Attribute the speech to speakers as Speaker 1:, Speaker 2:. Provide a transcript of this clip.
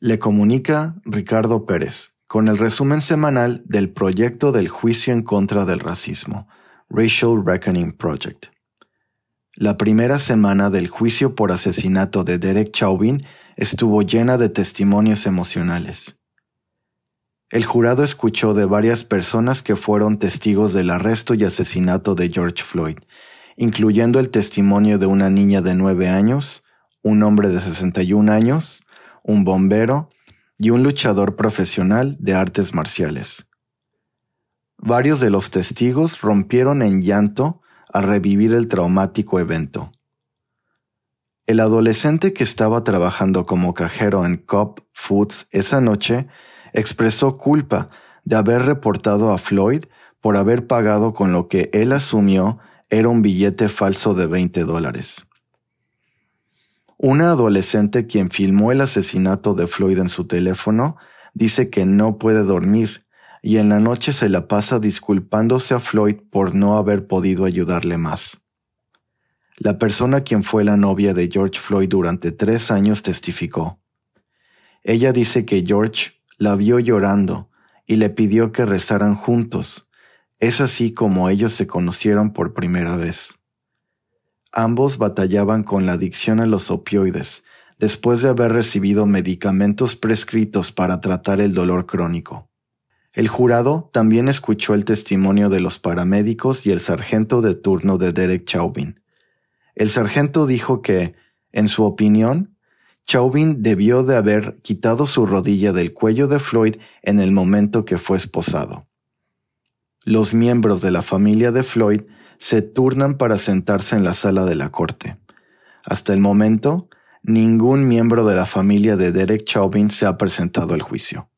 Speaker 1: Le comunica Ricardo Pérez con el resumen semanal del proyecto del juicio en contra del racismo, Racial Reckoning Project. La primera semana del juicio por asesinato de Derek Chauvin estuvo llena de testimonios emocionales. El jurado escuchó de varias personas que fueron testigos del arresto y asesinato de George Floyd, incluyendo el testimonio de una niña de nueve años, un hombre de 61 años, un bombero y un luchador profesional de artes marciales. Varios de los testigos rompieron en llanto a revivir el traumático evento. El adolescente que estaba trabajando como cajero en Cop Foods esa noche expresó culpa de haber reportado a Floyd por haber pagado con lo que él asumió era un billete falso de 20 dólares. Una adolescente quien filmó el asesinato de Floyd en su teléfono dice que no puede dormir y en la noche se la pasa disculpándose a Floyd por no haber podido ayudarle más. La persona quien fue la novia de George Floyd durante tres años testificó. Ella dice que George la vio llorando y le pidió que rezaran juntos. Es así como ellos se conocieron por primera vez. Ambos batallaban con la adicción a los opioides después de haber recibido medicamentos prescritos para tratar el dolor crónico. El jurado también escuchó el testimonio de los paramédicos y el sargento de turno de Derek Chauvin. El sargento dijo que, en su opinión, Chauvin debió de haber quitado su rodilla del cuello de Floyd en el momento que fue esposado. Los miembros de la familia de Floyd se turnan para sentarse en la sala de la corte. Hasta el momento, ningún miembro de la familia de Derek Chauvin se ha presentado al juicio.